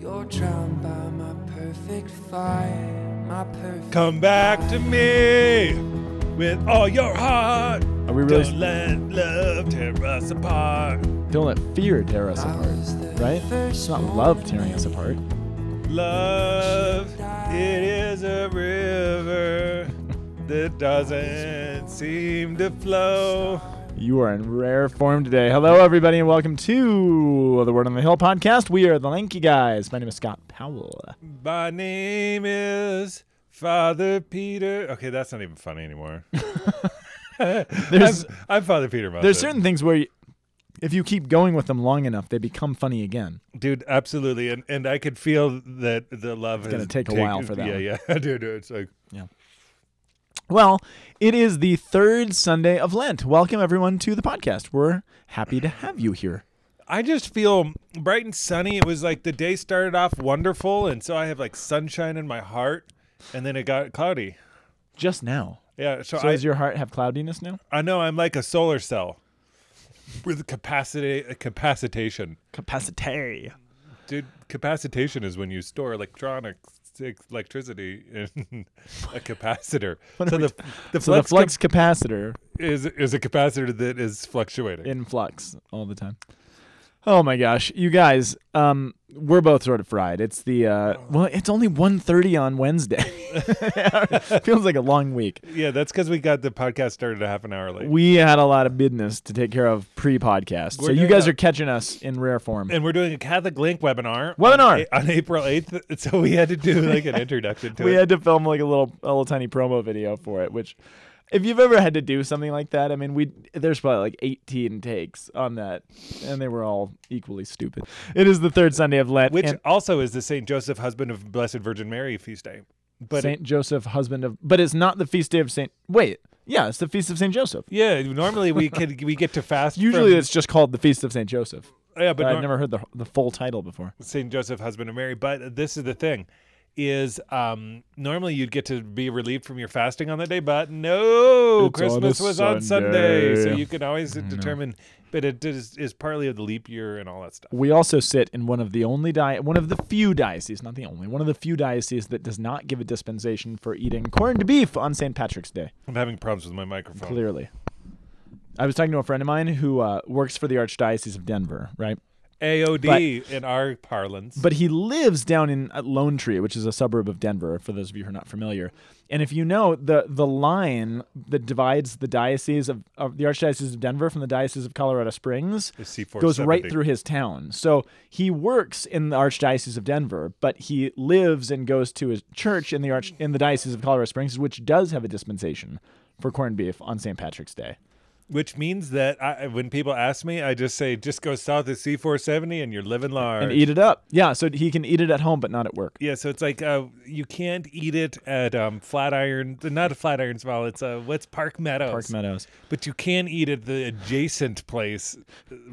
You're drowned by my perfect fire, my perfect Come back to me with all your heart. Are we really Don't let love tear us apart. don't let fear tear us apart, right? It's not love tearing us apart. Love, it is a river that doesn't seem to flow. You are in rare form today. Hello, everybody, and welcome to the Word on the Hill podcast. We are the Lanky Guys. My name is Scott Powell. My name is Father Peter. Okay, that's not even funny anymore. There's I'm, I'm Father Peter there's certain things where, you, if you keep going with them long enough, they become funny again. dude absolutely and and i could feel that the love is gonna take a taken- while for that yeah one. yeah dude it's like Well, it is the third Sunday of Lent. Welcome, everyone, to the podcast. We're happy to have you here. i just feel bright and sunny it was like the day started off wonderful and so i have like sunshine in my heart and then it got cloudy Just now. yeah so, So, I, does your heart have cloudiness now? I know i'm like a solar cell with capacity capacitation Capacity. dude capacitation is when you store electronics electricity in a capacitor so the, the So the flux flux capacitor is is a capacitor that is fluctuating in flux all the time. Oh my gosh, you guys, um, we're both sort of fried. It's the uh, well, it's only 1.30 on Wednesday. Feels like a long week. Yeah, that's because we got the podcast started a half an hour late. We had a lot of business to take care of pre-podcast, so We're you doing guys a- are catching us in rare form. and we're doing a Catholic Link webinar. Webinar! On, on April 8th. So we had to do like an introduction to we it. had to film like a little, a little tiny promo video for it, which. If you've ever had to do something like that, I mean, we there's probably like 18 takes on that, and they were all equally stupid. It is the third Sunday of Lent, which and also is the St. Joseph, husband of Blessed Virgin Mary feast day. But Saint Joseph, husband of, but it's not the feast day of Saint. Wait, yeah, it's the feast of Saint Joseph. yeah, normally we could we get to fast. Usually, from, it's just called the feast of Saint Joseph. yeah, But but I've never heard the the full title before. Saint Joseph, husband of Mary. But this is the thing. Is um normally you'd get to be relieved from your fasting on that day, but no, It's on Christmas was on Sunday, so you can always determine. But it is, is partly of the leap year and all that stuff. We also sit in one of the only di- one of the few dioceses, not the only, one of the few dioceses that does not give a dispensation for eating corned beef on St. Patrick's Day. I'm having problems with my microphone. Clearly, I was talking to a friend of mine who uh, works for the Archdiocese of Denver, right? AOD in our parlance. But he lives down in Lone Tree, which is a suburb of Denver, for those of you who are not familiar. And if you know, the the line that divides the diocese of, of the Archdiocese of Denver from the Diocese of Colorado Springs goes right through his town. So he works in the Archdiocese of Denver, but he lives and goes to his church in the arch in the Diocese of Colorado Springs, which does have a dispensation for corned beef on St. Patrick's Day. Which means that I, when people ask me, I just say, just go south of C470 and you're living large. And eat it up. Yeah, so he can eat it at home, but not at work. Yeah, so it's like uh, you can't eat it at um, Flatiron, not Flatiron's Mall. It's uh, what's Park Meadows. Park Meadows. But you can eat at the adjacent place.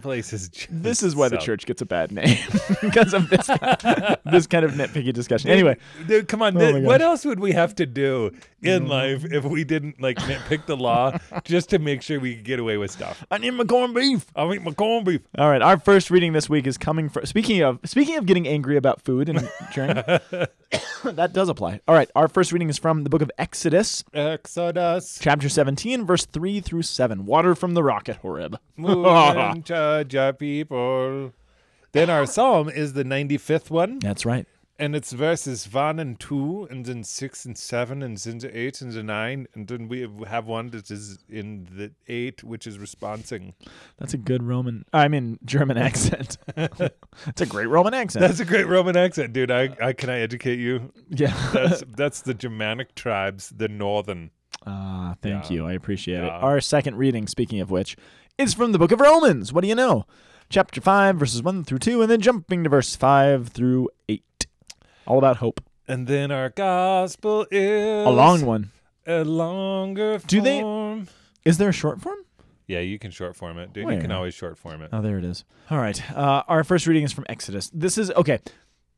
Places. This is why the church gets a bad name because of this this kind of nitpicky discussion. Anyway, Dude, come on. Oh th- what else would we have to do in life if we didn't like nitpick the law just to make sure we get away with stuff? I need my corned beef. I'll eat my corned beef. All right, our first reading this week is coming from. Speaking of speaking of getting angry about food and drink, that does apply. All right, our first reading is from the book of Exodus, Exodus. chapter 17, verse 3 through 7. Water from the rock at Horeb. Move and judge our people. Then our psalm is the 95th one, That's right. And it's verses 1 and 2, and then 6 and 7, and then the 8 and the 9, and then we have one that is in the 8, which is responding. That's a good Roman, I mean, German accent. it's a great Roman accent. That's a great Roman accent, dude. I, I Can I educate you? yeah. That's, that's the Germanic tribes, the northern. Ah, thank Yeah. you. I appreciate it. Our second reading, speaking of which, is from the book of Romans. What do you know? Chapter 5, verses 1 through 2, and then jumping to verse 5 through 8. All about hope. And then our gospel is A long one. a longer form. Do they-. Is there a short form? Yeah, you can short form it, dude. You can always short form it. Oh, there it is. All right. Uh, our first reading is from Exodus. This is, okay.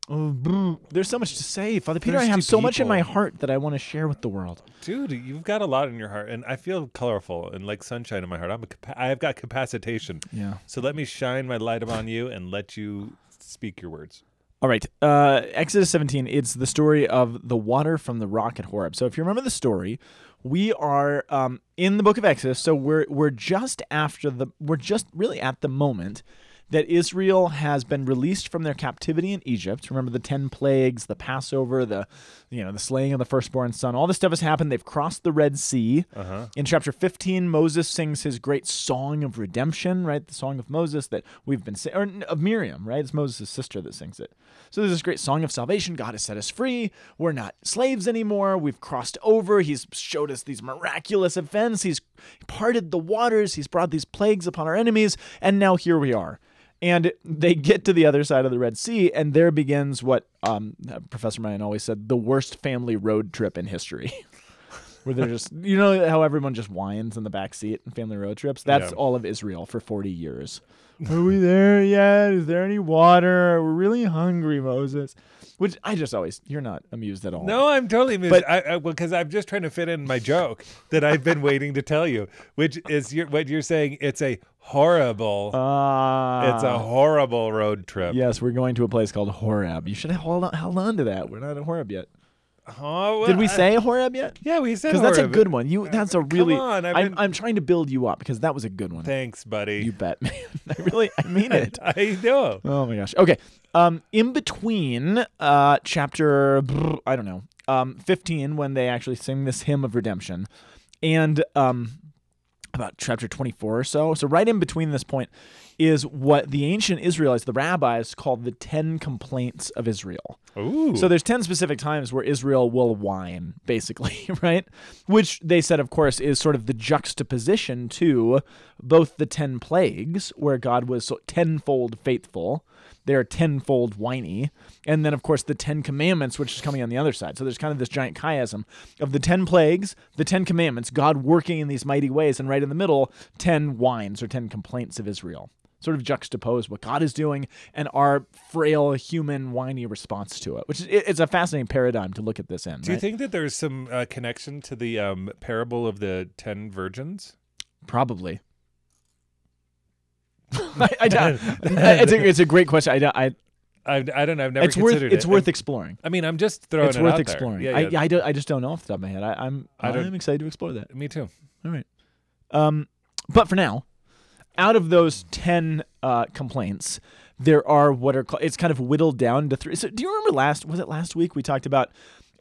Oh. There's so much to say. Father Peter, I have so much in my heart that I want to share with the world. Dude, you've got a lot in your heart, and I feel colorful and like sunshine in my heart. I'm a capa- I've got capacitation. Yeah. So let me shine my light upon you and let you speak your words. All right. Uh, Exodus 17, it's the story of the water from the rock at Horeb. So if you remember the story, we are um, in the book of Exodus. So we're we're just after the we're just really at the moment that Israel has been released from their captivity in Egypt. Remember the 10 plagues, the Passover, the you know, the slaying of the firstborn son. All this stuff has happened. They've crossed the Red Sea. Uh-huh. In chapter 15, Moses sings his great song of redemption, right? The song of Moses that we've been saying, or of Miriam, right? It's Moses' sister that sings it. So there's this great song of salvation. God has set us free. We're not slaves anymore. We've crossed over. He's showed us these miraculous events. He's parted the waters. He's brought these plagues upon our enemies. And now here we are. And they get to the other side of the Red Sea, and there begins what um, Professor Mayan always said the worst family road trip in history. Where they're just, you know, how everyone just whines in the back seat in family road trips? That's Yeah. all of Israel for 40 years. Are we there yet? Is there any water? We're really hungry, Moses. Which I just always, you're not amused at all. No, I'm totally amused. But- I, I, well, because I'm just trying to fit in my joke that I've been waiting to tell you, which is your, what you're saying. It's a horrible. Ah. it's a horrible road trip. Yes, we're going to a place called Horeb. You should have held on, held on to that. We're not at Horeb yet. Oh, well, Did we I- say Horeb yet? Yeah, we said Because that's a good one. You that's a really. Come on, I'm been- I'm trying to build you up because that was a good one. Thanks, buddy. You bet, man. I really I mean it. I know. Oh my gosh. Okay. Um, in between, uh, chapter I don't know, um, 15 when they actually sing this hymn of redemption, and um, about chapter 24 or so. So right in between this point is what the ancient Israelites, the rabbis, called the Ten Complaints of Israel. Ooh. So there's 10 specific times where Israel will whine, basically, right? Which they said, of course, is sort of the juxtaposition to both the 10 plagues, where God was so tenfold faithful, they're tenfold whiny, and then, of course, the 10 commandments, which is coming on the other side. So there's kind of this giant chiasm of the 10 plagues, the 10 commandments, God working in these mighty ways, and right in the middle, 10 whines or 10 complaints of Israel sort of juxtapose what God is doing and our frail human whiny response to it, which is it's a fascinating paradigm to look at this in. Do you think that there's some uh, connection to the um, parable of the ten virgins? Probably. I, I doubt. it's, a, it's a great question. I, doubt- I I, I don't know. I've never it's worth considered it's it. worth exploring. I mean, I'm just throwing It's it worth out exploring. there. I, Yeah, yeah. I, don't, I just don't know off the top of my head. I, I'm I don't- I'm excited to explore that. Me too. All right. Um, but for now, out of those ten uh, complaints, there are what are called. It's kind of whittled down to three. So, do you remember last? Was it last week we talked about?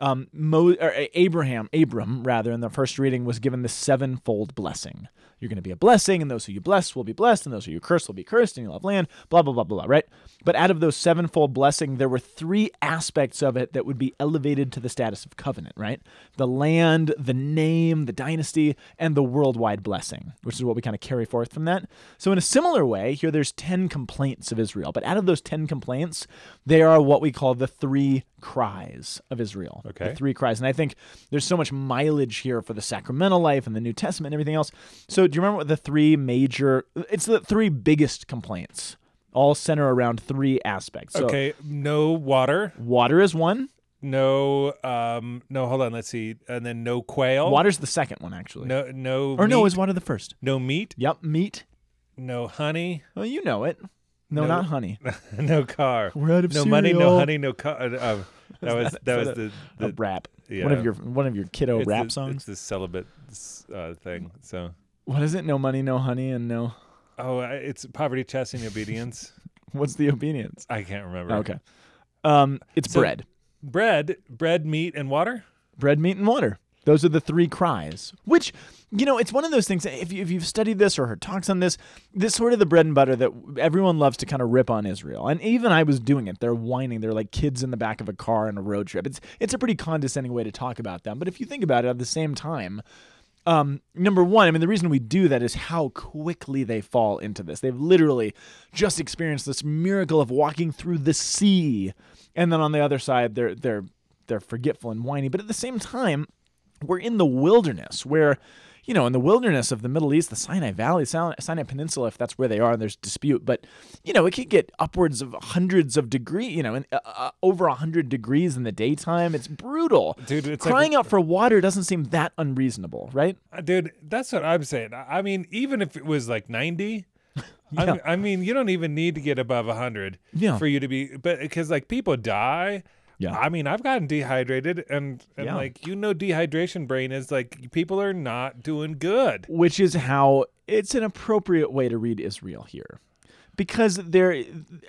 Um, Mo, or uh, Abraham, Abram, rather, in the first reading, was given the sevenfold blessing. You're going to be a blessing, and those who you bless will be blessed, and those who you curse will be cursed, and you'll have land, blah, blah, blah, blah, blah, right? But out of those sevenfold blessing, there were three aspects of it that would be elevated to the status of covenant, right? The land, the name, the dynasty, and the worldwide blessing, which is what we kind of carry forth from that. So, in a similar way, here there's 10 complaints of Israel, but out of those 10 complaints, they are what we call the three cries of Israel. Okay. The three cries. And I think there's so much mileage here for the sacramental life and the New Testament and everything else. So do you remember what the three major it's the three biggest complaints. All center around three aspects. So okay. No water. water is one. No. Um. No. Hold on. Let's see. And then no quail. Water's the second one actually. No. No. or no, is water the first? no meat. Yep, meat. No honey. Well, you know it. No, No. not honey. no car. We're out of no money. No honey. No car. Uh, uh, that was that was the, A the rap. yeah. One of your one of your kiddo it's rap the, songs. It's the celibate uh, thing. So. What is it? No money, no honey, and no. Oh, it's poverty, chastity, and obedience. What's the obedience? I can't remember. Okay. Um, it's So- bread. Bread, bread, meat, and water. bread, meat, and water. Those are the three cries. Which, you know, it's one of those things. If, you, if you've studied this or heard talks on this, this sort of the bread and butter that everyone loves to kind of rip on Israel. And even I was doing it. They're whining. They're like kids in the back of a car on a road trip. It's it's a pretty condescending way to talk about them. But if you think about it, at the same time. Um, number one, I mean, the reason we do that is how quickly they fall into this. They've literally just experienced this miracle of walking through the sea, and then on the other side, they're they're they're forgetful and whiny. But at the same time, we're in the wilderness where you know in the wilderness of the middle east the sinai valley sinai peninsula if that's where they are and there's dispute but you know it could get upwards of hundreds of degrees you know in, uh, uh, over 100 degrees in the daytime it's brutal Dude, it's like- crying out for water doesn't seem that unreasonable right Uh, Dude, that's what I'm saying. I mean, even if it was like 90, Yeah. I, I mean, you don't even need to get above 100 Yeah. for you to be, but because like people die. Yeah. I mean, I've gotten dehydrated, and, and Yeah. like, you know, dehydration brain is like people are not doing good. which is how it's an appropriate way to read Israel here. Because they're,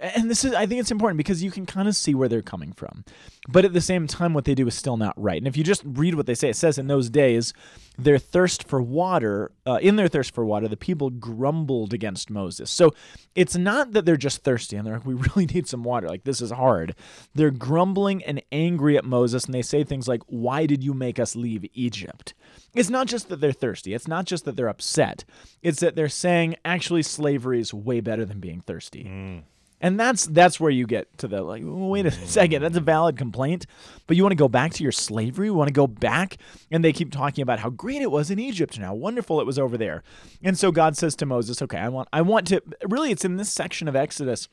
and this is, I think it's important because you can kind of see where they're coming from. But at the same time, what they do is still not right. And if you just read what they say, it says in those days, their thirst for water, uh, in their thirst for water, the people grumbled against Moses. So it's not that they're just thirsty and they're like, we really need some water. Like, this is hard. They're grumbling and angry at Moses, and they say things like, Why did you make us leave Egypt? It's not just that they're thirsty. It's not just that they're upset. It's that they're saying actually slavery is way better than being thirsty. Mm. And that's that's where you get to the like wait a mm. second that's a valid complaint. But you want to go back to your slavery? You want to go back? And they keep talking about how great it was in Egypt and how wonderful it was over there. And so God says to Moses okay I want I want to really it's in this section of Exodus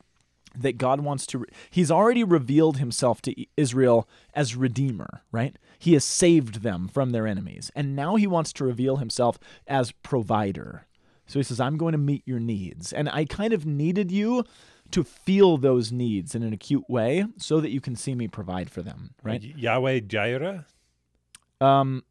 that God wants to he's already revealed himself to Israel as redeemer right he has saved them from their enemies and now he wants to reveal himself as provider so he says I'm going to meet your needs and I kind of needed you to feel those needs in an acute way so that you can see me provide for them right Yahweh Jireh. um,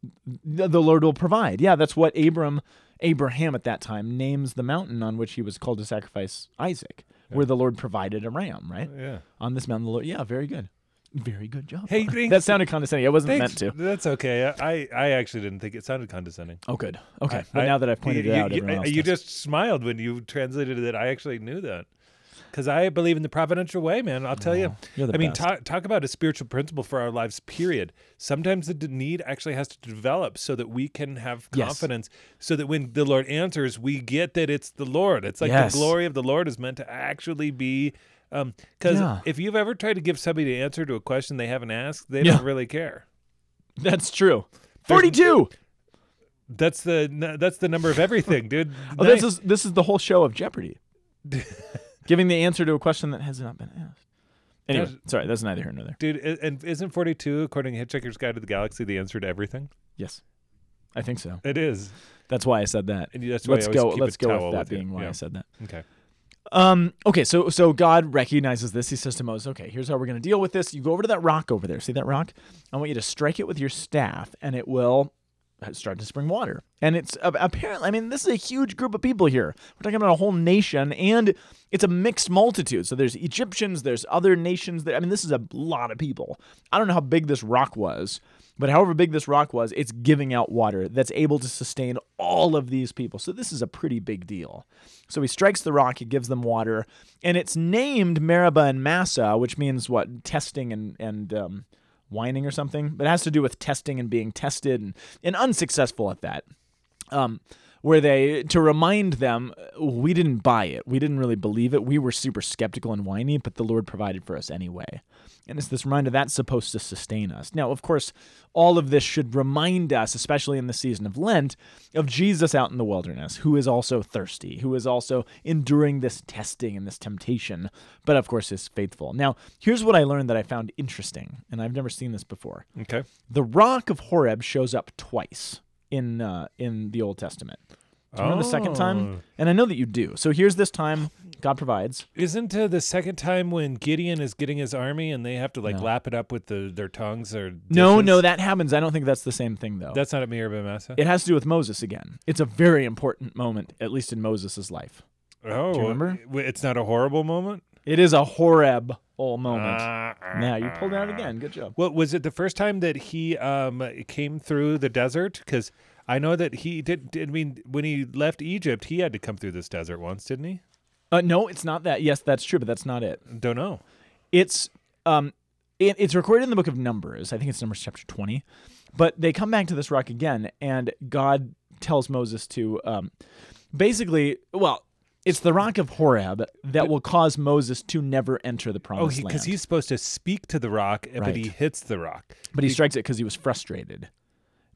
the, the Lord will provide. Yeah, that's what Abram, Abraham at that time names the mountain on which he was called to sacrifice Isaac, where the Lord provided a ram. Right Yeah. on this mountain, the Lord. Yeah, very good, very good job. Hey, thanks- that sounded condescending. I wasn't Thanks. meant to. That's okay. I, I actually didn't think it sounded condescending. Oh, good. Okay, I- but I- now that I've pointed you, it out, you, everyone else you does. just smiled when you translated it. I actually knew that because I believe in the providential way, man. I'll tell you. You're the I mean, best. talk, talk about a spiritual principle for our lives. Period. Sometimes the d- need actually has to develop so that we can have Yes. confidence, so that when the Lord answers, we get that it's the Lord. It's like Yes. the glory of the Lord is meant to actually be. Um, because Yeah. if you've ever tried to give somebody an answer to a question they haven't asked, they Yeah. don't really care. That's true. Forty-two. That's the that's the number of everything, dude. Oh, this is this is the whole show of Jeopardy. Giving the answer to a question that has not been asked. Anyway, That's- sorry, that's neither here nor there. Dude, and isn't 42, according to Hitchhiker's Guide to the Galaxy, the answer to everything? Yes, I think so. It is. That's why I said that. And that's why Let's I go. keep Let's go with that with you. being why Yeah. I said that. Okay. Um. Okay. So so God recognizes this. He says to Moses, "Okay, here's how we're going to deal with this. You go over to that rock over there. See that rock? I want you to strike it with your staff, and it will start to spring water. And it's uh, apparently, I mean, this is a huge group of people here. We're talking about a whole nation, and it's a mixed multitude. So there's Egyptians, there's other nations. That, I mean, this is a lot of people. I don't know how big this rock was, but however big this rock was, it's giving out water that's able to sustain all of these people. So this is a pretty big deal. So he strikes the rock, he gives them water, and it's named Meribah and Massa, which means what? Testing and and um, whining or something. But it has to do with testing and being tested and, and unsuccessful at that. Um, where they to remind them uh, we didn't buy it. We didn't really believe it. We were super skeptical and whiny but the lord provided for us anyway. And it's this reminder that's supposed to sustain us. Now of course all of this should remind us especially in the season of lent of jesus out in the wilderness who is also thirsty who is also enduring this testing and this temptation but of course is faithful. Now here's what i learned that i found interesting and i've never seen this before. Okay. the rock of horeb shows up twice in uh, in the old testament do you remember the second Oh. time? And I know that you do. So here's this time God provides. Isn't uh, the second time when Gideon is getting his army and they have to like No. lap it up with the, their tongues or No, dishes? no, that happens. I don't think that's the same thing though. That's not at Meribah Massa? it has to do with Moses again. It's a very important moment, at least in Moses' life. oh, do you remember? w- It's not a horrible moment? It is a horeb moment. Uh, now you pulled it out again. Good job. Well, was it the first time that he um, came through the desert? Because I know that he did, did. I mean, when he left Egypt, he had to come through this desert once, didn't he? Uh, no, it's not that. Yes, that's true, but that's not it. Don't know. It's um, it, it's recorded in the book of Numbers. I think it's Numbers chapter twenty. But they come back to this rock again, and God tells Moses to um, basically, well, it's the rock of Horeb that will cause Moses to never enter the Oh, promised because he's supposed to speak to the rock, eh, but he hits the rock. but he strikes it because he was frustrated.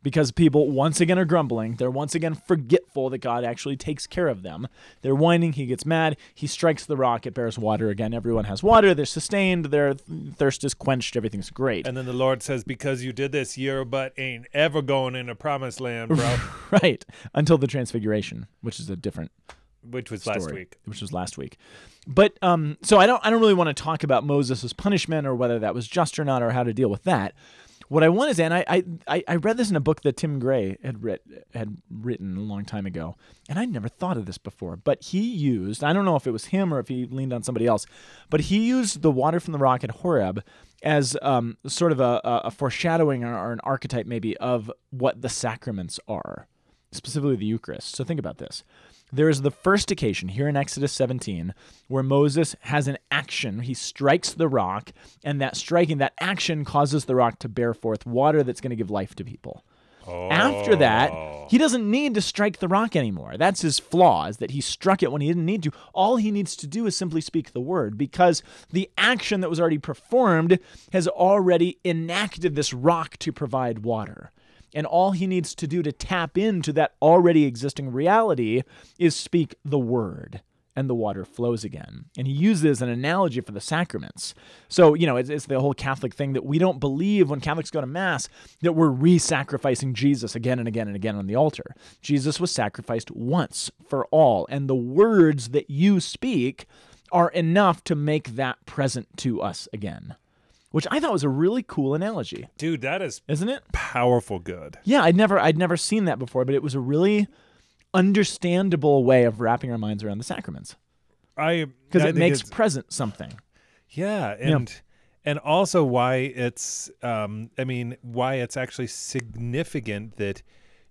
Because people once again are grumbling. They're once again forgetful that God actually takes care of them. They're whining. He gets mad. He strikes the rock. It bears water again. Everyone has water. They're sustained. Their thirst is quenched. Everything's great. And then the Lord says, "Because you did this, your butt ain't ever going in a promised land, bro." right. Until the transfiguration, which is a different which was last week. which was last week. But um, so I don't I don't really want to talk about Moses' punishment or whether that was just or not or how to deal with that. What I want is, and I I, I- I read this in a book that Tim Gray had writ, had written a long time ago, and I'd never thought of this before. But he used I don't know if it was him or if he leaned on somebody else, but he used the water from the rock at Horeb as um, sort of a, a a foreshadowing or, or an archetype maybe of what the sacraments are, specifically the Eucharist. So think about this. There is the first occasion here in Exodus 17 where Moses has an action. He strikes the rock, and that striking, that action causes the rock to bear forth water that's going to give life to people. After that, oh. he doesn't need to strike the rock anymore. That's his flaw, is that he struck it when he didn't need to. All he needs to do is simply speak the word because the action that was already performed has already enacted this rock to provide water. And all he needs to do to tap into that already existing reality is speak the word and the water flows again. And he uses an analogy for the sacraments. So, you know, it's, it's the whole Catholic thing that we don't believe when Catholics go to Mass that we're re sacrificing Jesus again and again and again on the altar. Jesus was sacrificed once for all. And the words that you speak are enough to make that present to us again, which I thought was a really cool analogy, Dude, that is isn't it? powerful good. Yeah, I'd never I'd never seen that before, but it was a really understandable way of wrapping our minds around the sacraments I because I it think makes it's- present something. Yeah, and and also why it's um I mean why it's actually significant that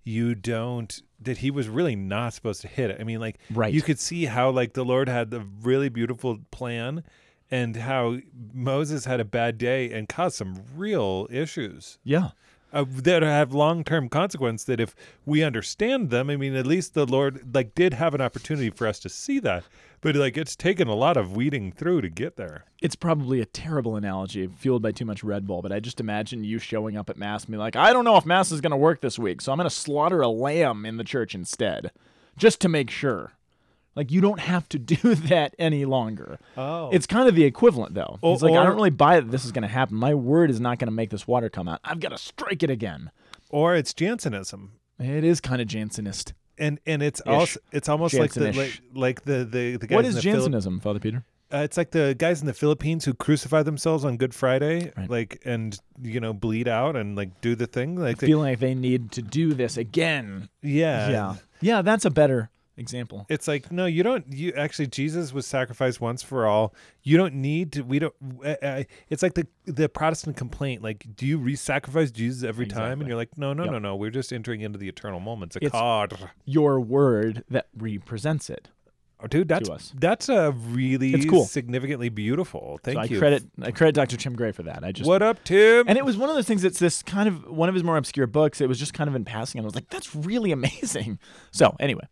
you don't that he was really not supposed to hit it. I mean like Right. you could see how like the Lord had the really beautiful plan and how Moses had a bad day and caused some real issues. Yeah. Uh, that have long-term consequence that if we understand them i mean at least the lord like did have an opportunity for us to see that but like it's taken a lot of weeding through to get there It's probably a terrible analogy, fueled by too much Red Bull, but I just imagine you showing up at Mass and be like, I don't know if Mass is going to work this week, so I'm going to slaughter a lamb in the church instead, just to make sure. Like, you don't have to do that any longer. Oh. It's kind of the equivalent, though. Or- He's like, I don't really buy that this is going to happen. My word is not going to make this water come out. I've got to strike it again. or it's Jansenism, It is kind of Jansenist. and and it's also it's almost like the like, like the the the guys what is the Jansenism, Father Peter? uh, it's like the guys in the Philippines who crucify themselves on Good Friday, Right. like and you know bleed out and like do the thing, like they, Feeling like they need to do this again. yeah, yeah. Yeah, that's a better example. It's like no, you don't. You actually, Jesus was sacrificed once for all. You don't need to. We don't. Uh, it's like the the Protestant complaint. Like, do you re-sacrifice Jesus every time? And you're like, no, no, Yep. no, no. We're just entering into the eternal moments. It's- card, Your word that represents it. oh, dude. That's us. that's a really It's cool. significantly beautiful. Thank so I you. credit I credit Dr. Tim Gray for that. I just What up, Tim? and it was one of those things that's this kind of one of his more obscure books. It was just kind of in passing, and I was like, that's really amazing. So anyway,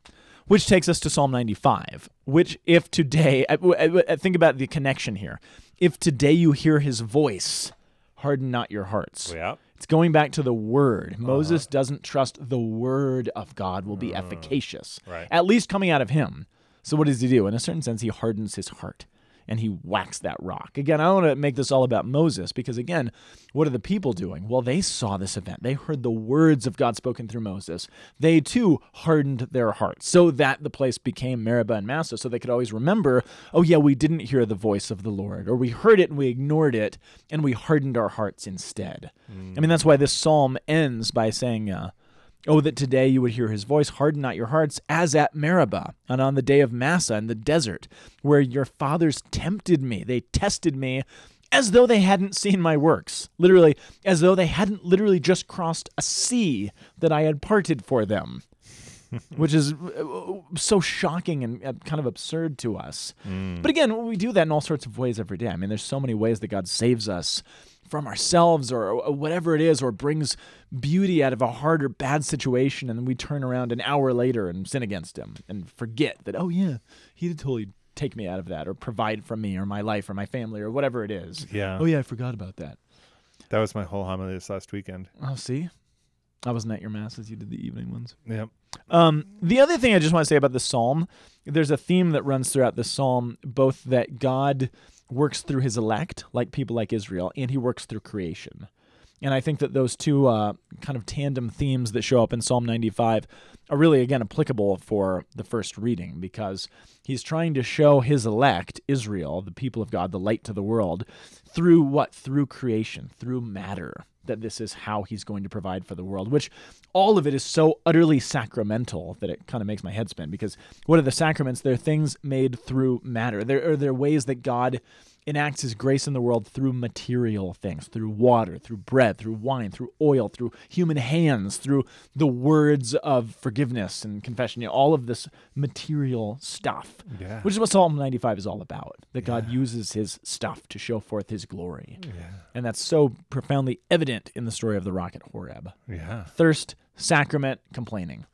which takes us to Psalm 95. Which, if today, I, I- I think about the connection here. If today you hear His voice, harden not your hearts. yeah. It's going back to the word. Uh-huh. Moses doesn't trust the word of God will be efficacious, Uh, right. at least coming out of him. So what does he do? In a certain sense, he hardens his heart and he whacks that rock. Again, I don't want to make this all about Moses because again, what are the people doing? Well, they saw this event. They heard the words of God spoken through Moses. They too hardened their hearts so that the place became Meribah and Massa so they could always remember, oh yeah, we didn't hear the voice of the Lord or we heard it and we ignored it and we hardened our hearts instead. I mean, that's why this psalm ends by saying, uh, Oh, that today you would hear his voice, harden not your hearts, as at Meribah, and on the day of Massa in the desert, where your fathers tempted me. They tested me as though they hadn't seen my works. Literally, as though they hadn't literally just crossed a sea that I had parted for them. Which is uh, so shocking and uh, kind of absurd to us. But again, we do that in all sorts of ways every day. I mean, there's so many ways that God saves us from ourselves or, or whatever it is, or brings beauty out of a hard or bad situation, and then we turn around an hour later and sin against Him and forget that, oh, yeah, He did totally take me out of that or provide for me or my life or my family or whatever it is. Yeah. Oh, yeah, I forgot about that. That was my whole homily this last weekend. Oh, see? I wasn't at your masses. You did the evening ones. Yeah. Um, the other thing I just want to say about the psalm, there's a theme that runs throughout the psalm, both that God works through his elect, like people like Israel, and he works through creation. And I think that those two uh, kind of tandem themes that show up in Psalm 95 are really, again, applicable for the first reading because he's trying to show his elect, Israel, the people of God, the light to the world, through what? Through creation, through matter. That this is how he's going to provide for the world, which all of it is so utterly sacramental that it kind of makes my head spin. Because what are the sacraments? They're things made through matter. They're, they're ways that God enacts his grace in the world through material things, through water, through bread, through wine, through oil, through human hands, through the words of forgiveness and confession, you know, all of this material stuff. Yeah. Which is what Psalm 95 is all about. That God uses his stuff to show forth his glory. Yeah. And that's so profoundly evident in the story of the rock at Horeb. Yeah. Thirst, sacrament, complaining.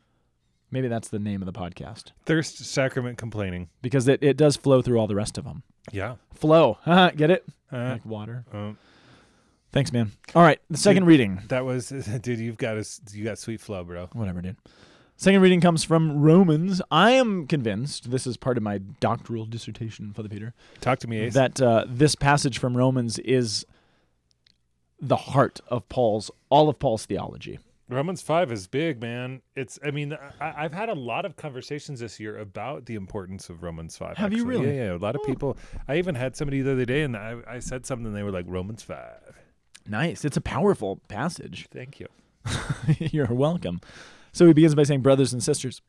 Maybe that's the name of the podcast Thirst, sacrament, complaining. because it, it does flow through all the rest of them. Yeah. Flow. Get it? Uh, like water. um, Thanks, man. All right, the second Dude. reading. that was, dude. You've got a, you got sweet flow, bro. Whatever, dude. Second reading comes from Romans. I am convinced this is part of my doctoral dissertation, Father Peter, Talk to me, Ace. that uh, this passage from Romans is the heart of Paul's all of Paul's theology. Romans five is big, man. It's. I mean, I, I've had a lot of conversations this year about the importance of Romans five. Have you really? Yeah, yeah. A lot of people. I even had somebody the other day, and I, I said something. They were like, "Romans 5. Nice. It's a powerful passage. Thank you. You're welcome. So he begins by saying, Brothers and sisters,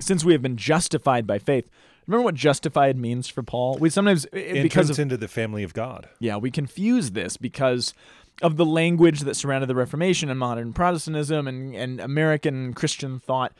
since we have been justified by faith. Remember what justified means for Paul? We sometimes eh, because Entrance of into the family of God. Yeah, we confuse this because of the language that surrounded the Reformation and modern Protestantism and, and American Christian thought.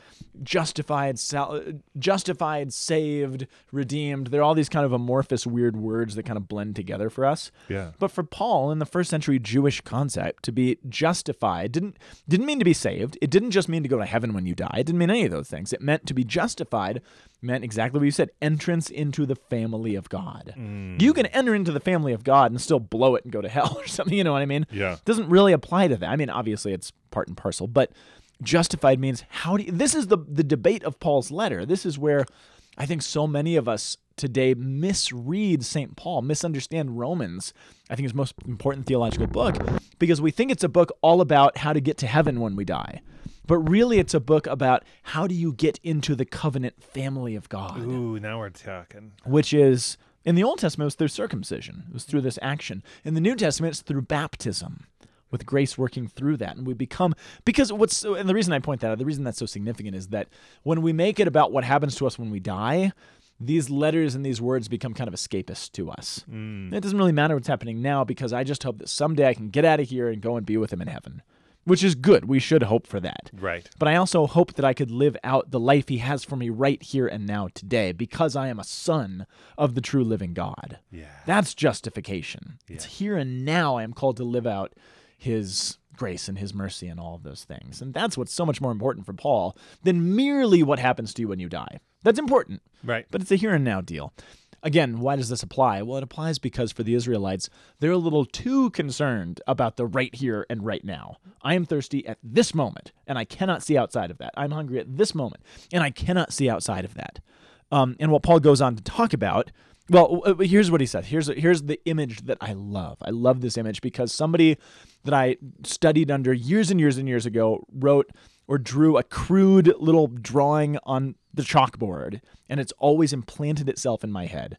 Justified, sal- justified, saved, redeemed. They're all these kind of amorphous, weird words that kind of blend together for us. Yeah. But for Paul, in the first century Jewish concept, to be justified didn't didn't mean to be saved. It didn't just mean to go to heaven when you die. It didn't mean any of those things. It meant to be justified meant exactly what you said: entrance into the family of God. Mm. You can enter into the family of God and still blow it and go to hell or something. You know what I mean? Yeah. doesn't really apply to that. I mean, obviously it's part and parcel, but justified means how do you, this is the the debate of Paul's letter. This is where I think so many of us today misread St. Paul, misunderstand Romans. I think his most important theological book because we think it's a book all about how to get to heaven when we die. But really it's a book about how do you get into the covenant family of God Ooh, now we're talking. which is in the Old Testament it was through circumcision. It was through this action. In the New Testament, it's through baptism, with grace working through that, and we become because what's and the reason I point that out, the reason that's so significant is that when we make it about what happens to us when we die. These letters and these words become kind of escapist to us. Mm. It doesn't really matter what's happening now because I just hope that someday I can get out of here and go and be with him in heaven, which is good. We should hope for that. Right. But I also hope that I could live out the life He has for me right here and now today because I am a son of the true living God. Yeah. That's justification. It's here and now I am called to live out His grace and His mercy and all of those things. And that's what's so much more important for Paul than merely what happens to you when you die. That's important, Right. but it's a here and now deal. Again, why does this apply? Well, it applies because for the Israelites, they're a little too concerned about the right here and right now. I am thirsty at this moment, and I cannot see outside of that. I'm hungry at this moment, and I cannot see outside of that. Um, and what Paul goes on to talk about, well, here's what he said. Here's here's the image that I love. I love this image because somebody that I studied under years and years and years ago wrote or drew a crude little drawing on the chalkboard, and it's always implanted itself in my head.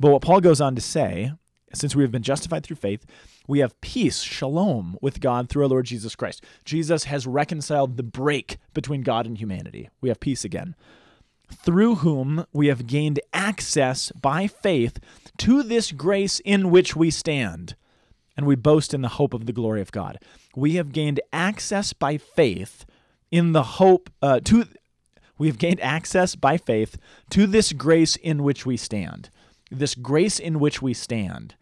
But what Paul goes on to say, since we have been justified through faith, we have peace, shalom, with God through our Lord Jesus Christ. Jesus has reconciled the break between God and humanity. We have peace again. Through whom we have gained access by faith to this grace in which we stand, and we boast in the hope of the glory of God. We have gained access by faith in the hope uh, to we have gained access by faith to this grace in which we stand. This grace in which we stand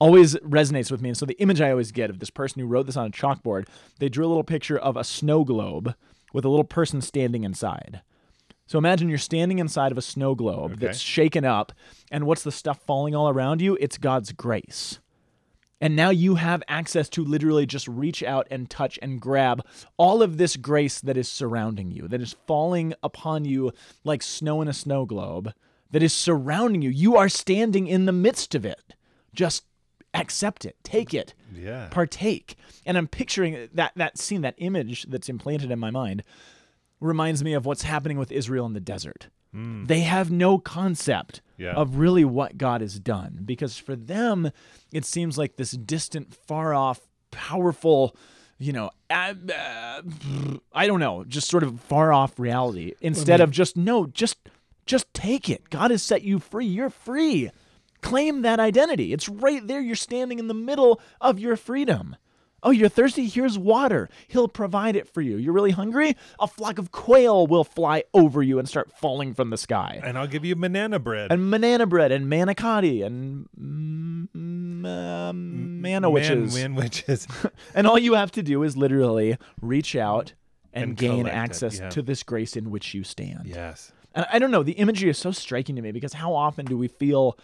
always resonates with me. And so the image I always get of this person who wrote this on a chalkboard, they drew a little picture of a snow globe with a little person standing inside. So imagine you're standing inside of a snow globe Okay. that's shaken up, and what's the stuff falling all around you? It's God's grace. And now you have access to literally just reach out and touch and grab all of this grace that is surrounding you, that is falling upon you like snow in a snow globe, that is surrounding you. You are standing in the midst of it, just accept it, take it, Yeah. partake. And I'm picturing that that scene, that image that's implanted in my mind reminds me of what's happening with Israel in the desert. They have no concept Yeah. of really what God has done because for them it seems like this distant, far off, powerful, you know, ab- uh, I don't know, just sort of far off reality instead of just no, just just take it. God has set you free. You're free. Claim that identity. It's right there. You're standing in the middle of your freedom. Oh, you're thirsty? Here's water. He'll provide it for you. You're really hungry? A flock of quail will fly over you and start falling from the sky. and I'll give you banana bread. And banana bread and manicotti and mm, uh, manna Man, witches. man witches. And all you have to do is literally reach out and, And gain it, access yeah. to this grace in which you stand. yes. And I don't know, the imagery is so striking to me because how often do we feel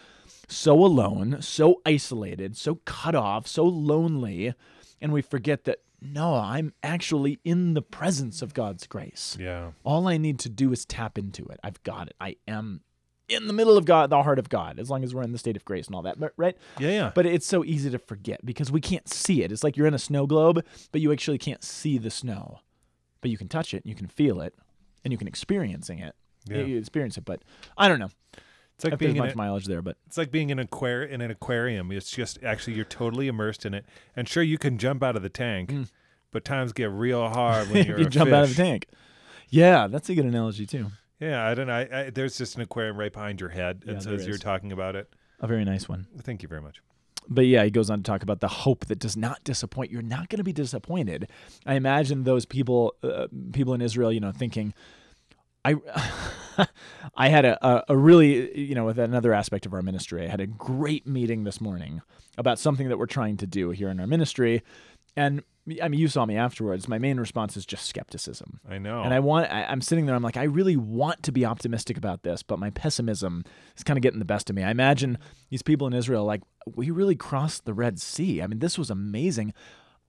so alone, so isolated, so cut off, so lonely, and we forget that no, I'm actually in the presence of God's grace. Yeah. All I need to do is tap into it. I've got it. I am in the middle of God, the heart of God, as long as we're in the state of grace and all that. But right? Yeah. Yeah. But it's so easy to forget because we can't see it. It's like you're in a snow globe, but you actually can't see the snow. But you can touch it, and you can feel it, and you can experiencing it. Yeah. You experience it, but I don't know it's like being in much a, mileage there. But it's like being in an aquar- in an aquarium. It's just actually you're totally immersed in it. And sure, you can jump out of the tank, but times get real hard when you're Mm. you jump out of the tank, yeah, that's a good analogy too. Yeah, I don't know. I, I, there's just an aquarium right behind your head, Yeah, and so as you're talking about it, A very nice one. thank you very much. But yeah, he goes on to talk about the hope that does not disappoint. You're not going to be disappointed. I imagine those people, uh, people in Israel, you know, thinking, I, I had a, a, really, you know, with another aspect of our ministry, I had a great meeting this morning about something that we're trying to do here in our ministry, and I mean, you saw me afterwards. My main response is just skepticism. I know. And I want, I, I'm sitting there, I'm like, I really want to be optimistic about this, but my pessimism is kind of getting the best of me. I imagine these people in Israel, like, we really crossed the Red Sea. I mean, this was amazing.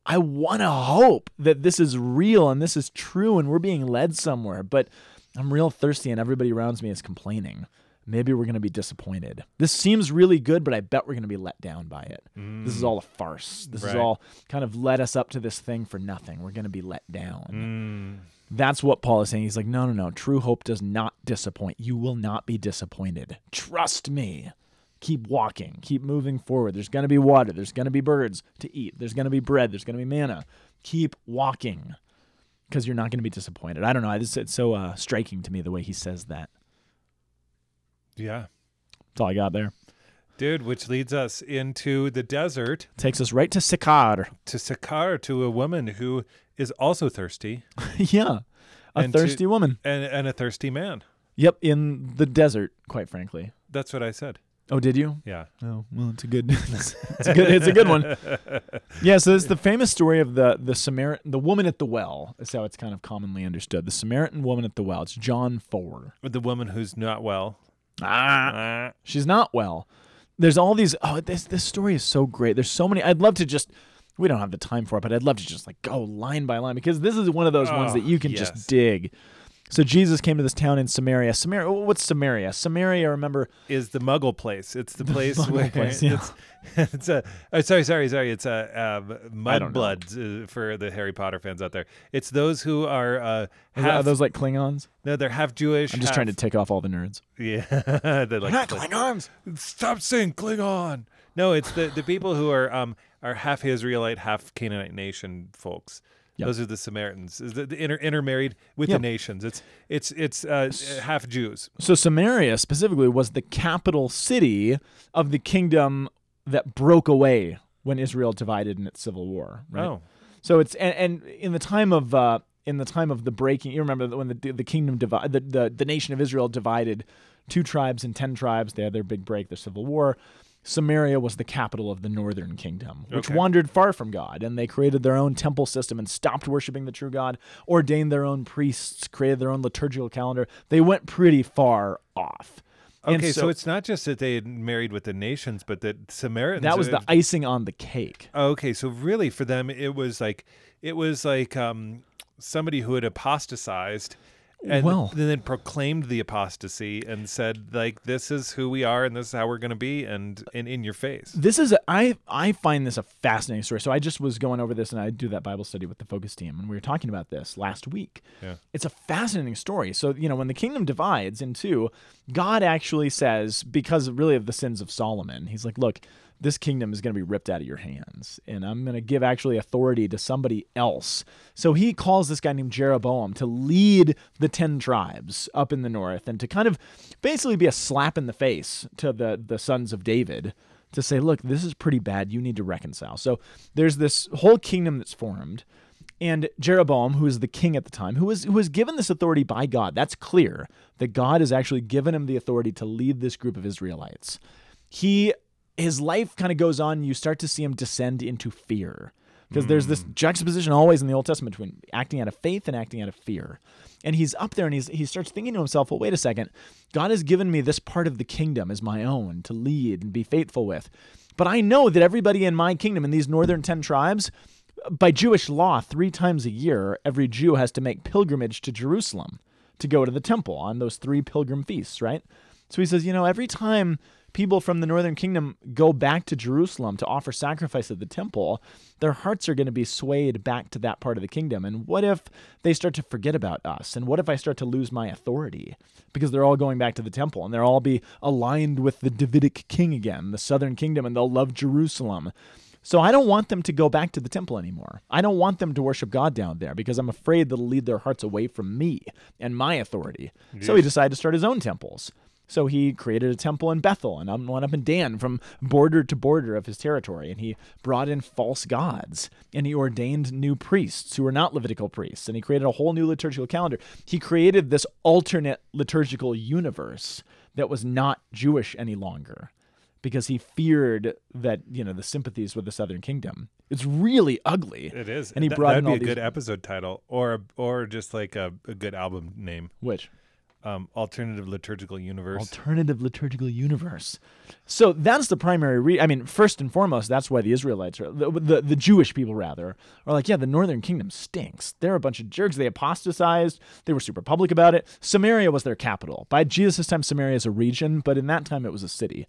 I want to hope that this is real and this is true and we're being led somewhere, but I'm real thirsty and everybody around me is complaining. Maybe we're going to be disappointed. This seems really good, but I bet we're going to be let down by it. This is all a farce. This is Mm. All kind of led us up to this thing for nothing. We're going to be let down. Mm, That's what Paul is saying. He's like, no, no, no. True hope does not disappoint. You will not be disappointed. Trust me. Keep walking. Keep moving forward. There's going to be water. There's going to be birds to eat. There's going to be bread. There's going to be manna. Keep walking because you're not going to be disappointed. I don't know. I just, it's so uh, striking to me the way he says that. yeah, That's all I got there. dude. Which leads us into the desert Takes us right to Sychar. to Sakar, to a woman who is also thirsty yeah. A And to- thirsty woman. and and a thirsty man. Yep. In the desert, quite frankly. That's what I said. Oh, did you? Yeah. Oh well, it's a good, it's, a good, it's a good one. Yeah, so it's the famous story of the the Samaritan, the woman at the well. Is how it's kind of commonly understood. The Samaritan woman at the well. It's John four. With the woman who's not well. Ah, Ah. she's not well. There's all these. Oh, this this story is so great. There's so many. I'd love to just. We don't have the time for it, but I'd love to just like go line by line because this is one of those ones Oh, that you can yes. just dig. So Jesus came to this town in Samaria. Samaria. What's Samaria? Samaria. Remember? is the Muggle place. It's the place where place, yeah. it's, it's a. Oh, sorry, sorry, sorry. It's a um, know. mudbloods uh, for the Harry Potter fans out there. It's those who are uh, that- are those like Klingons? no, they're half Jewish. I'm just trying to tick off all the nerds. Yeah, they're like Not Klingons. Stop saying Klingon. No, it's the the people who are um are half Israelite, half Canaanite nation folks. Yep. Those are the Samaritans. The, the inter, intermarried with Yep. the nations. It's it's it's uh, half Jews. So Samaria specifically was the capital city of the kingdom that broke away when Israel divided in its civil war. Right. Oh, So it's and, and in the time of uh, in the time of the breaking, you remember when the the kingdom divided, the, the the nation of Israel divided two tribes and ten tribes. They had their big break, their civil war. Samaria was the capital of the northern kingdom, which Okay. wandered far from God, and they created their own temple system and stopped worshiping the true God, ordained their own priests, created their own liturgical calendar. They went pretty far off. Okay. So, it's not just that they had married with the nations, but that Samaritans. that was the icing on the cake. Okay, so really for them it was like it was like um somebody who had apostatized and Well- then proclaimed the apostasy and said like this is who we are and this is how we're going to be and and in your face. This is a, I I find this a fascinating story. So I just was going over this and I do that Bible study with the focus team and we were talking about this last week. Yeah. It's a fascinating story. So, you know, when the kingdom divides in two, God actually says because really of the sins of Solomon, he's like, "Look, this kingdom is going to be ripped out of your hands and I'm going to give actually authority to somebody else." So he calls this guy named Jeroboam to lead the 10 tribes up in the north and to kind of basically be a slap in the face to the the sons of David to say, look, this is pretty bad. You need to reconcile. So there's this whole kingdom that's formed. And Jeroboam, who is the king at the time, who was who was given this authority by God, that's clear that God has actually given him the authority to lead this group of Israelites. He his life kind of goes on, you start to see him descend into fear. Because there's this hmm. juxtaposition always in the Old Testament between acting out of faith and acting out of fear. And he's up there and he's he starts thinking to himself, well, wait a second. God has given me this part of the kingdom as my own to lead and be faithful with. But I know that everybody in my kingdom, in these northern 10 tribes, by Jewish law, three times a year, every Jew has to make pilgrimage to Jerusalem to go to the temple on those three pilgrim feasts, right? So he says, you know, every time people from the northern kingdom go back to Jerusalem to offer sacrifice at the temple, their hearts are going to be swayed back to that part of the kingdom. And what if they start to forget about us? And what if I start to lose my authority? Because they're all going back to the temple and they'll all be aligned with the Davidic king again, the southern kingdom, and they'll love Jerusalem. So I don't want them to go back to the temple anymore. I don't want them to worship God down there because I'm afraid that'll lead their hearts away from me and my authority. So he decided to start his own temples. So he created a temple in Bethel and one up in Dan from border to border of his territory. And he brought in false gods and he ordained new priests who were not Levitical priests. And he created a whole new liturgical calendar. He created this alternate liturgical universe that was not Jewish any longer because he feared that, you know, the sympathies with the southern kingdom. It's really ugly. It is. And he That- brought that'd in all be a these good episode title or or just like a, a good album name. which Um, alternative liturgical universe. alternative liturgical universe. So that's the primary re- I mean, first and foremost, that's why the Israelites are the, the the Jewish people rather are like, yeah, the northern kingdom stinks. They're a bunch of jerks. They apostatized. They were super public about it. Samaria was their capital. By Jesus' time, Samaria is a region, but in that time it was a city.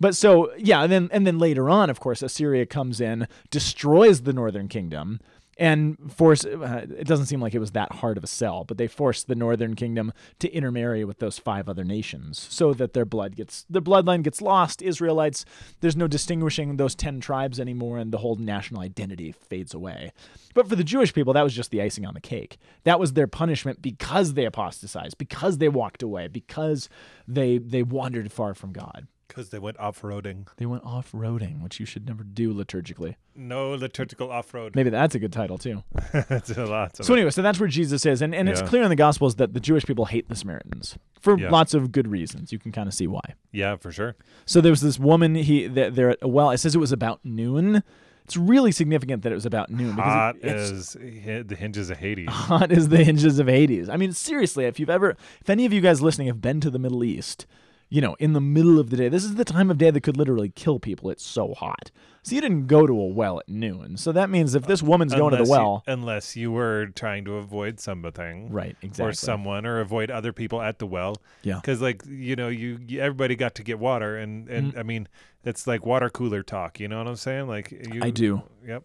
But so yeah, and then and then later on, of course, Assyria comes in, destroys the northern kingdom, and force. Uh, it doesn't seem like it was that hard of a sell, but they forced the northern kingdom to intermarry with those five other nations, so that their blood gets their bloodline gets lost. Israelites, there's no distinguishing those ten tribes anymore, and the whole national identity fades away. But for the Jewish people, that was just the icing on the cake. That was their punishment because they apostatized, because they walked away, because they they wandered far from God. Because they went off roading. They went off roading, which you should never do liturgically. No liturgical off road. Maybe that's a good title too. That's a lot. So anyway, so that's where Jesus is, and, and it's Yeah. clear in the Gospels that the Jewish people hate the Samaritans for Yeah. lots of good reasons. You can kind of see why. yeah, for sure. So there was this woman. He th- they're at a well. It says it was about noon. It's really significant that it was about noon because Hot it, it's as hi- the hinges of Hades. hot as the hinges of Hades. I mean, seriously, if you've ever, if any of you guys listening have been to the Middle East, you know, in the middle of the day, this is the time of day that could literally kill people. It's so hot. So you didn't go to a well at noon. So that means if this woman's going to the Unless you- well, unless you were trying to avoid something, right? Exactly. or someone, or avoid other people at the well. Yeah. because like you know, you, you everybody got to get water, and and Mm. I mean, it's like water cooler talk. You know what I'm saying? Like you, I do. Yep.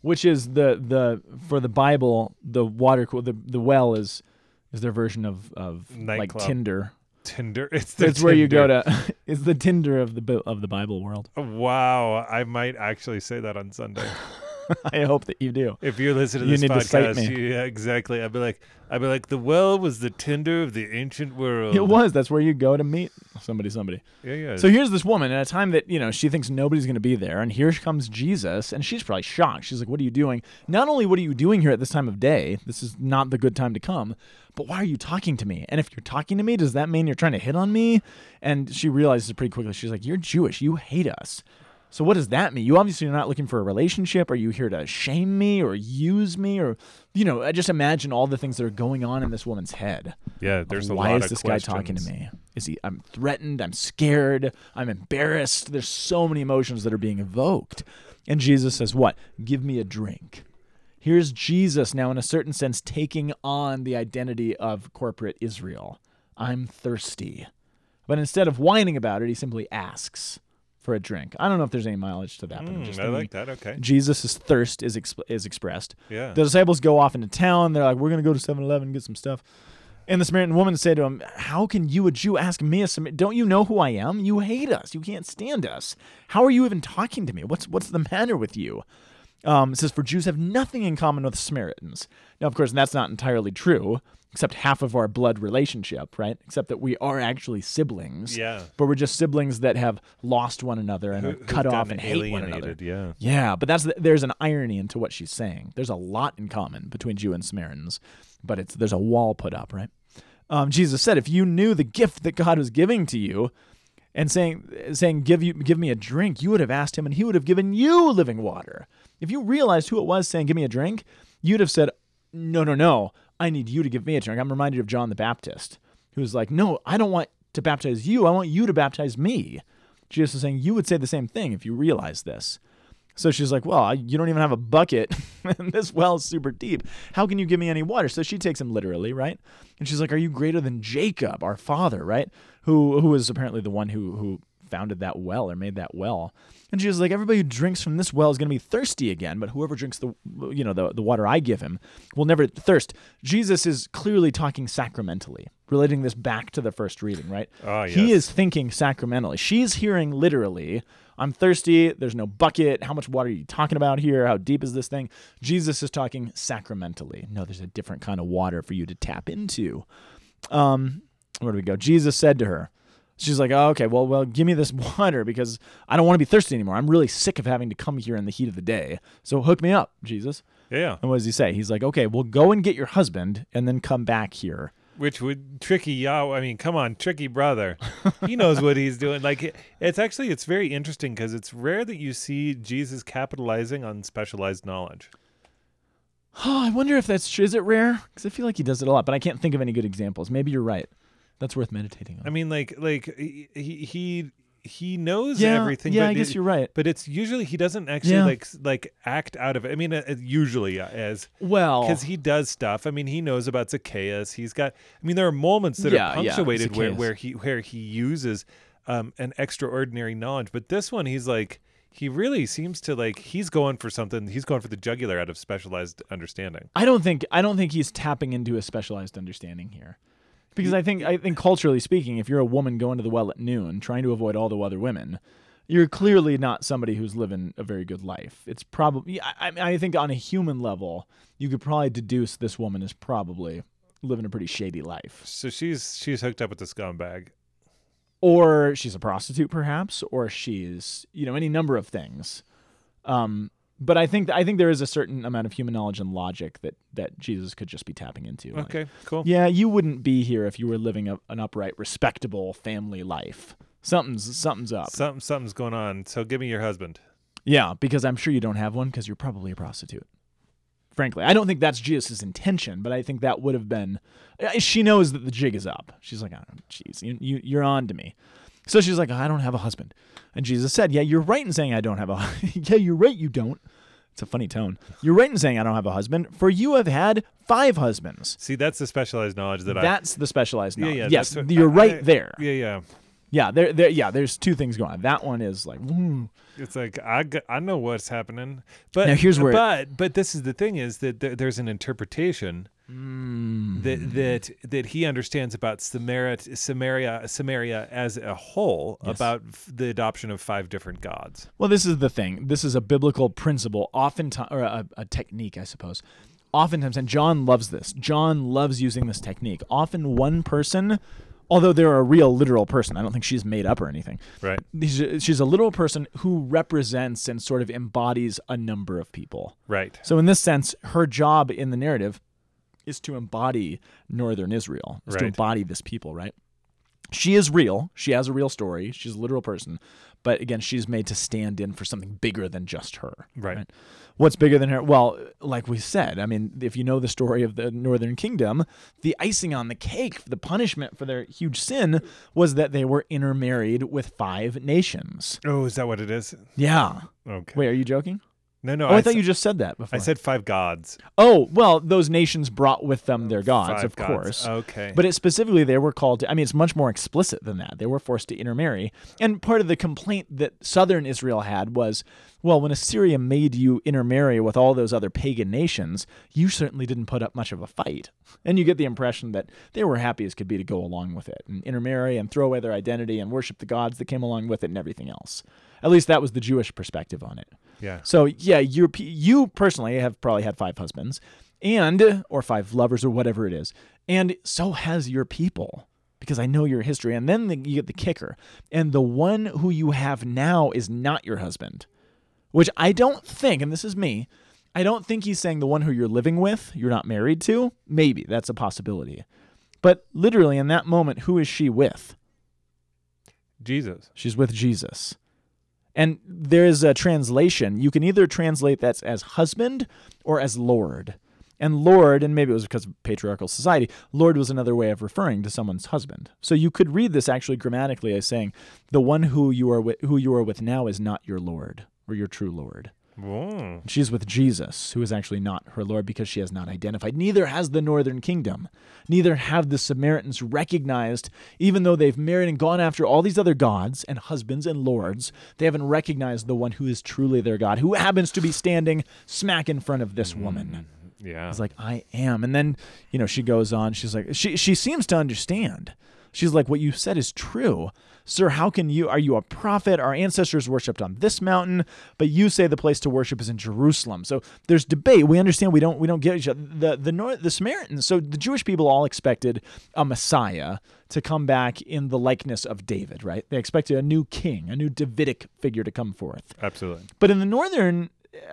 Which is the the for the Bible, the water cool the the well is is their version of of like Nightclub. Tinder. Tinder. It's the It's where you go to. It's the Tinder of the of the Bible world. Wow, I might actually say that on Sunday. I hope that you do. If you're listening to You this need to cite podcast, me. you- yeah, exactly. I'd be like, I'd be like, the well was the Tinder of the ancient world. It was. That's where you go to meet somebody. Somebody. Yeah, yeah. So here's this woman at a time that, you know, she thinks nobody's going to be there. And here comes Jesus. And she's probably shocked. She's like, What are you doing? Not only what are you doing here at this time of day? This is not the good time to come. But why are you talking to me? And if you're talking to me, does that mean you're trying to hit on me? And she realizes pretty quickly. She's like, You're Jewish. You hate us. So what does that mean? You obviously are not looking for a relationship. Are you here to shame me or use me or, you know, I just imagine all the things that are going on in this woman's head. yeah, there's a lot of things. why is this guy talking to me? Is he? I'm threatened. I'm scared. I'm embarrassed. There's so many emotions that are being evoked, and Jesus says, "What? Give me a drink." Here's Jesus now, in a certain sense, taking on the identity of corporate Israel. I'm thirsty. But instead of whining about it, he simply asks for a drink. I don't know if there's any mileage to that, but I'm Mm, just I thinking like that. Okay. Jesus' thirst is, exp- is expressed. Yeah. The disciples go off into town. They're like, we're going to go to 7 Eleven and get some stuff. And the Samaritan woman said to him, How can you, a Jew, ask me a Samaritan? Don't you know who I am? You hate us. You can't stand us. How are you even talking to me? What's, what's the matter with you? Um, it says, For Jews have nothing in common with Samaritans. Now, of course, that's not entirely true, except half of our blood relationship, right? Except that we are actually siblings. Yeah. But we're just siblings that have lost one another and are cut off and hate one another. Yeah. Yeah, but that's the, there's an irony into what she's saying. There's a lot in common between Jew and Samaritans, but it's there's a wall put up, right? Um, Jesus said, "If you knew the gift that God was giving to you, and saying saying give you give me a drink, you would have asked him, and he would have given you living water. If you realized who it was saying, give me a drink, you'd have said, no, no, no, I need you to give me a drink. I'm reminded of John the Baptist, who was like, no, I don't want to baptize you. I want you to baptize me. Jesus is saying, you would say the same thing if you realized this. So she's like, Well, you don't even have a bucket, and this well's super deep. How can you give me any water? So she takes him literally, right? And she's like, Are you greater than Jacob, our father, right? Who who was apparently the one who who founded that well or made that well. And she was like, Everybody who drinks from this well is gonna be thirsty again, but whoever drinks the you know, the, the water I give him will never thirst. Jesus is clearly talking sacramentally, relating this back to the first reading, right? Ah, He is thinking sacramentally. She's hearing literally, I'm thirsty. There's no bucket. How much water are you talking about here? How deep is this thing? Jesus is talking sacramentally. No, there's a different kind of water for you to tap into. Um, where do we go? Jesus said to her, She's like, oh, okay, well, well, give me this water because I don't want to be thirsty anymore. I'm really sick of having to come here in the heat of the day. So hook me up, Jesus. Yeah. And what does he say? He's like, okay, well, go and get your husband and then come back here. Which would tricky Yahweh. I mean, come on, tricky brother. He knows what he's doing. Like it- it's actually it's very interesting because it's rare that you see Jesus capitalizing on specialized knowledge. Oh, I wonder if that's true. Is it rare? Because I feel like he does it a lot, but I can't think of any good examples. Maybe you're right. That's worth meditating on. I mean, like like he he he knows yeah, everything. Yeah, but I guess it- you're right. But it's usually he doesn't actually Yeah. like like act out of it. I mean, uh, usually uh, as Well, because he does stuff. I mean, he knows about Zacchaeus. He's got. I mean, there are moments that Yeah, are punctuated where where he where he uses um, an extraordinary knowledge. But this one, he's like he really seems to like he's going for something. He's going for the jugular out of specialized understanding. I don't think I don't think he's tapping into a specialized understanding here. Because I think I think culturally speaking, if you're a woman going to the well at noon, trying to avoid all the other women, you're clearly not somebody who's living a very good life. It's probably I, I I think on a human level, you could probably deduce this woman is probably living a pretty shady life. So she's she's hooked up with the scumbag. or she's a prostitute perhaps or she's you know any number of things um but i think i think there is a certain amount of human knowledge and logic that that jesus could just be tapping into Like, Okay, cool. yeah you wouldn't be here if you were living a, an upright respectable family life something's something's up Something something's going on. So give me your husband. yeah because i'm sure you don't have one because you're probably a prostitute frankly i don't think that's jesus' intention but i think that would have been uh, she knows that the jig is up she's like oh, jeez you, you, you're on to me so she's like i don't have a husband and jesus said yeah you're right in saying i don't have a yeah you're right you don't it's a funny tone you're right in saying i don't have a husband for you have had five husbands See, that's the specialized knowledge that I. that's the specialized knowledge yeah. yeah, yes what- you're right I- there Yeah, yeah. yeah there, there yeah there's two things going on that one is like mm, It's like I, I know what's happening, but Now, here's where- but but this is the thing is that th- there's an interpretation mm. that that that he understands about Samaria Samaria Samaria as a whole Yes. about the adoption of five different gods. Well, this is the thing. This is a biblical principle, oftentimes, or a, a technique, I suppose. Oftentimes, and John loves this. John loves using this technique. Often, one person, although they're a real literal person, I don't think she's made up or anything. Right. She's she's a literal person who represents and sort of embodies a number of people. Right. So, in this sense, her job in the narrative is to embody Northern Israel, is to embody this people, right? She is real. She has a real story. She's a literal person. But again, she's made to stand in for something bigger than just her. Right. What's bigger than her? Well, like we said, I mean, if you know the story of the Northern Kingdom, the icing on the cake, the punishment for their huge sin was that they were intermarried with five nations. Oh, is that what it is? Yeah. Okay. Wait, are you joking? No, no. Oh, I, I thought s- you just said that before. I said five gods. Oh, well, those nations brought with them their gods, Five of gods. course. Okay. But it specifically, they were called to, I mean, it's much more explicit than that. They were forced to intermarry. And part of the complaint that southern Israel had was, well, when Assyria made you intermarry with all those other pagan nations, you certainly didn't put up much of a fight. And you get the impression that they were happy as could be to go along with it and intermarry and throw away their identity and worship the gods that came along with it and everything else. At least that was the Jewish perspective on it. yeah. So yeah, you you personally have probably had five husbands, and or five lovers or whatever it is, and so has your people because I know your history. And then the, you get the kicker, and the one who you have now is not your husband, which I don't think, and this is me. I don't think he's saying the one who you're living with, you're not married to. Maybe that's a possibility. But literally in that moment, who is she with? Jesus. She's with Jesus. And there's a translation. You can either translate that as husband or as Lord. And Lord, and maybe it was because of patriarchal society, Lord was another way of referring to someone's husband. So you could read this actually grammatically as saying, the one who you are with, who you are with now is not your Lord or your true Lord. Whoa. She's with Jesus, who is actually not her Lord because she has not identified. Neither has the northern kingdom. Neither have the Samaritans recognized, even though they've married and gone after all these other gods and husbands and lords, they haven't recognized the one who is truly their God, who happens to be standing smack in front of this woman. Mm, yeah. He's like, I am. And then, you know, she goes on, she's like, she, she seems to understand. She's like, what you said is true. Sir, how can you, are you a prophet? Our ancestors worshipped on this mountain, but you say the place to worship is in Jerusalem. So there's debate. We understand we don't, we don't get each other. The, the North, the Samaritans, so the Jewish people all expected a Messiah to come back in the likeness of David, right? They expected a new king, a new Davidic figure to come forth. Absolutely. But in the northern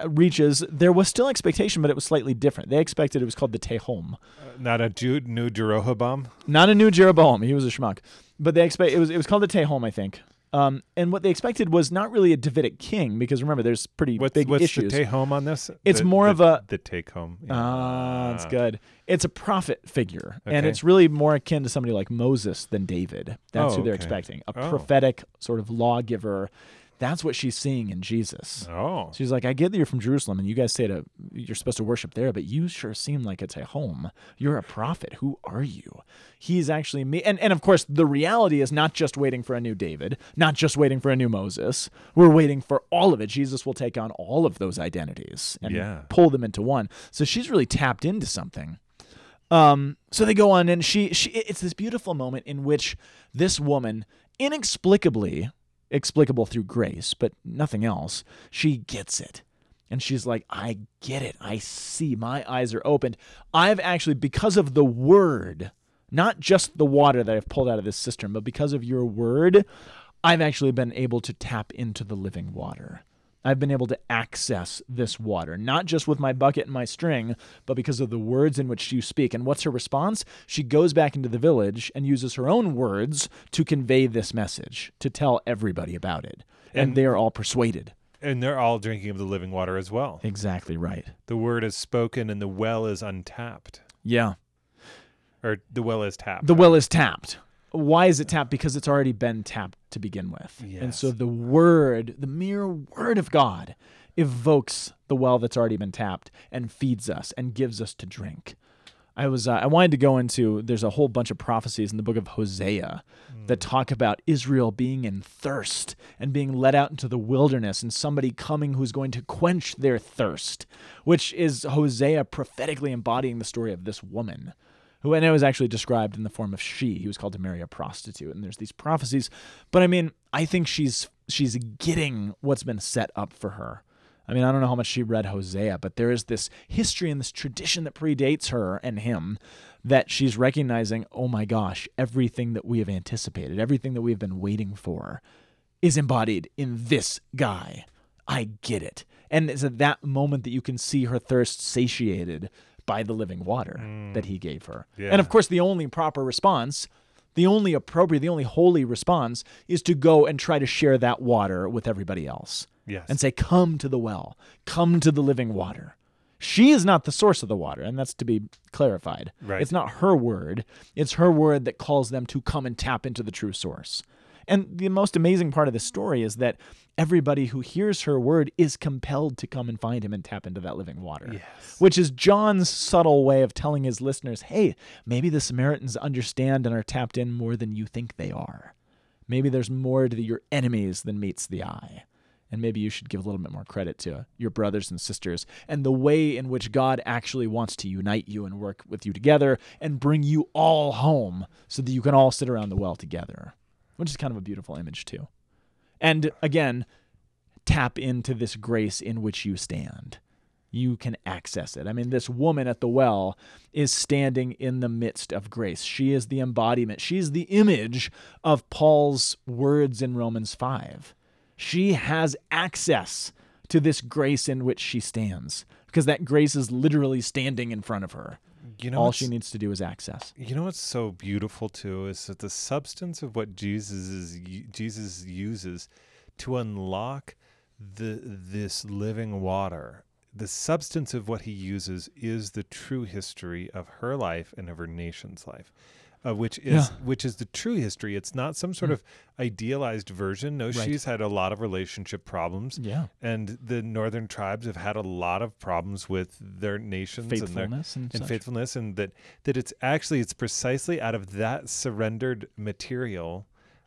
reaches, there was still expectation, but it was slightly different. They expected it was called the Tehom, Uh, not a Ju- new Jeroboam. not a new Jeroboam. He was a schmuck, but they expect it was it was called the Tehom, I think. Um, and what they expected was not really a Davidic king, because remember, there's pretty What's big what's issues. the take home on this? It's The- more the- of a- the take home. Ah, that's good. It's a prophet figure, and it's really more akin to somebody like Moses than David. That's Oh, who they're okay. expecting. A Oh. prophetic sort of lawgiver. That's what she's seeing in Jesus. Oh. She's like, I get that you're from Jerusalem and you guys say to you're supposed to worship there, but you sure seem like it's a home. You're a prophet. Who are you? He's actually me. And and of course, the reality is not just waiting for a new David, not just waiting for a new Moses. We're waiting for all of it. Jesus will take on all of those identities and Yeah. pull them into one. So she's really tapped into something. Um, so they go on, and she, she, it's this beautiful moment in which this woman, inexplicably, explicable through grace, but nothing else, she gets it. And she's like, I get it. I see. My eyes are opened. I've actually, because of the word, not just the water that I've pulled out of this cistern, but because of your word, I've actually been able to tap into the living water. I've been able to access this water, not just with my bucket and my string, but because of the words in which you speak. And what's her response? She goes back into the village and uses her own words to convey this message, to tell everybody about it. And, And- they are all persuaded. And they're all drinking of the living water as well. Exactly right. The word is spoken and the well is untapped. Yeah. Or the well is tapped. The well is tapped. Why is it tapped? Because it's already been tapped to begin with. And so the word, the mere word of God, evokes the well that's already been tapped and feeds us and gives us to drink. I was uh, I wanted to go into there's a whole bunch of prophecies in the book of Hosea that talk about Israel being in thirst and being led out into the wilderness and somebody coming who's going to quench their thirst, which is Hosea prophetically embodying the story of this woman who I know is actually described in the form of she. He was called to marry a prostitute, and there's these prophecies. But I mean, I think she's she's getting what's been set up for her. I mean, I don't know how much she read Hosea, but there is this history and this tradition that predates her and him that she's recognizing, oh my gosh, everything that we have anticipated, everything that we've been waiting for is embodied in this guy. I get it. And it's at that moment that you can see her thirst satiated by the living water that mm. he gave her. Yeah. And of course, the only proper response, the only appropriate, the only holy response is to go and try to share that water with everybody else Yes. and say, Come to the well, come to the living water. She is not the source of the water, and that's to be clarified. Right. It's not her word, it's her word that calls them to come and tap into the true source. And the most amazing part of the story is that everybody who hears her word is compelled to come and find him and tap into that living water. Yes. Which is John's subtle way of telling his listeners, hey, maybe the Samaritans understand and are tapped in more than you think they are. Maybe there's more to your enemies than meets the eye. And maybe you should give a little bit more credit to your brothers and sisters and the way in which God actually wants to unite you and work with you together and bring you all home so that you can all sit around the well together, which is kind of a beautiful image, too. And again, tap into this grace in which you stand. You can access it. I mean, this woman at the well is standing in the midst of grace. She is the embodiment, she's the image of Paul's words in Romans 5. She has access to this grace in which she stands because that grace is literally standing in front of her. You know, All she needs to do is access. You know what's so beautiful too is that the substance of what Jesus is Jesus uses to unlock the this living water. The substance of what he uses is the true history of her life and of her nation's life. Uh, which is Yeah. Mm. which is the true history. It's not some sort of idealized version. No, Right. she's had a lot of relationship problems, Yeah. and the northern tribes have had a lot of problems with their nations and their and, and faithfulness and that that it's actually it's precisely out of that surrendered material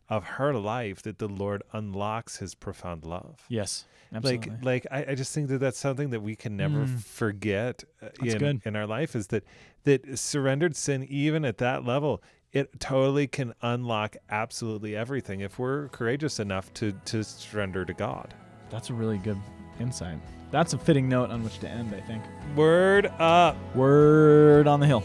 of her life that the lord unlocks his profound love Yes. Absolutely. like like I, I just think that that's something that we can never Mm. forget uh, in, good. in our life is that that surrendered sin even at that level it totally can unlock absolutely everything if we're courageous enough to to surrender to god That's a really good insight. That's a fitting note on which to end, I think. word up Word on the hill.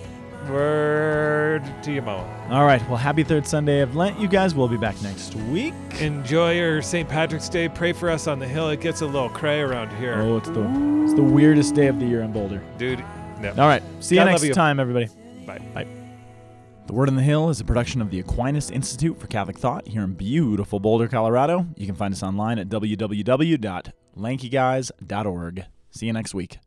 Word to your mama All right. Well, happy third Sunday of Lent, you guys. We'll be back next week. Enjoy your St. Patrick's Day. Pray for us on the hill. It gets a little cray around here. Oh, it's the it's the weirdest day of the year in Boulder. Dude, no. All right. See you God love next you. time, everybody. Bye. Bye. The Word on the Hill is a production of the Aquinas Institute for Catholic Thought here in beautiful Boulder, Colorado. You can find us online at www.lankyguys.org. See you next week.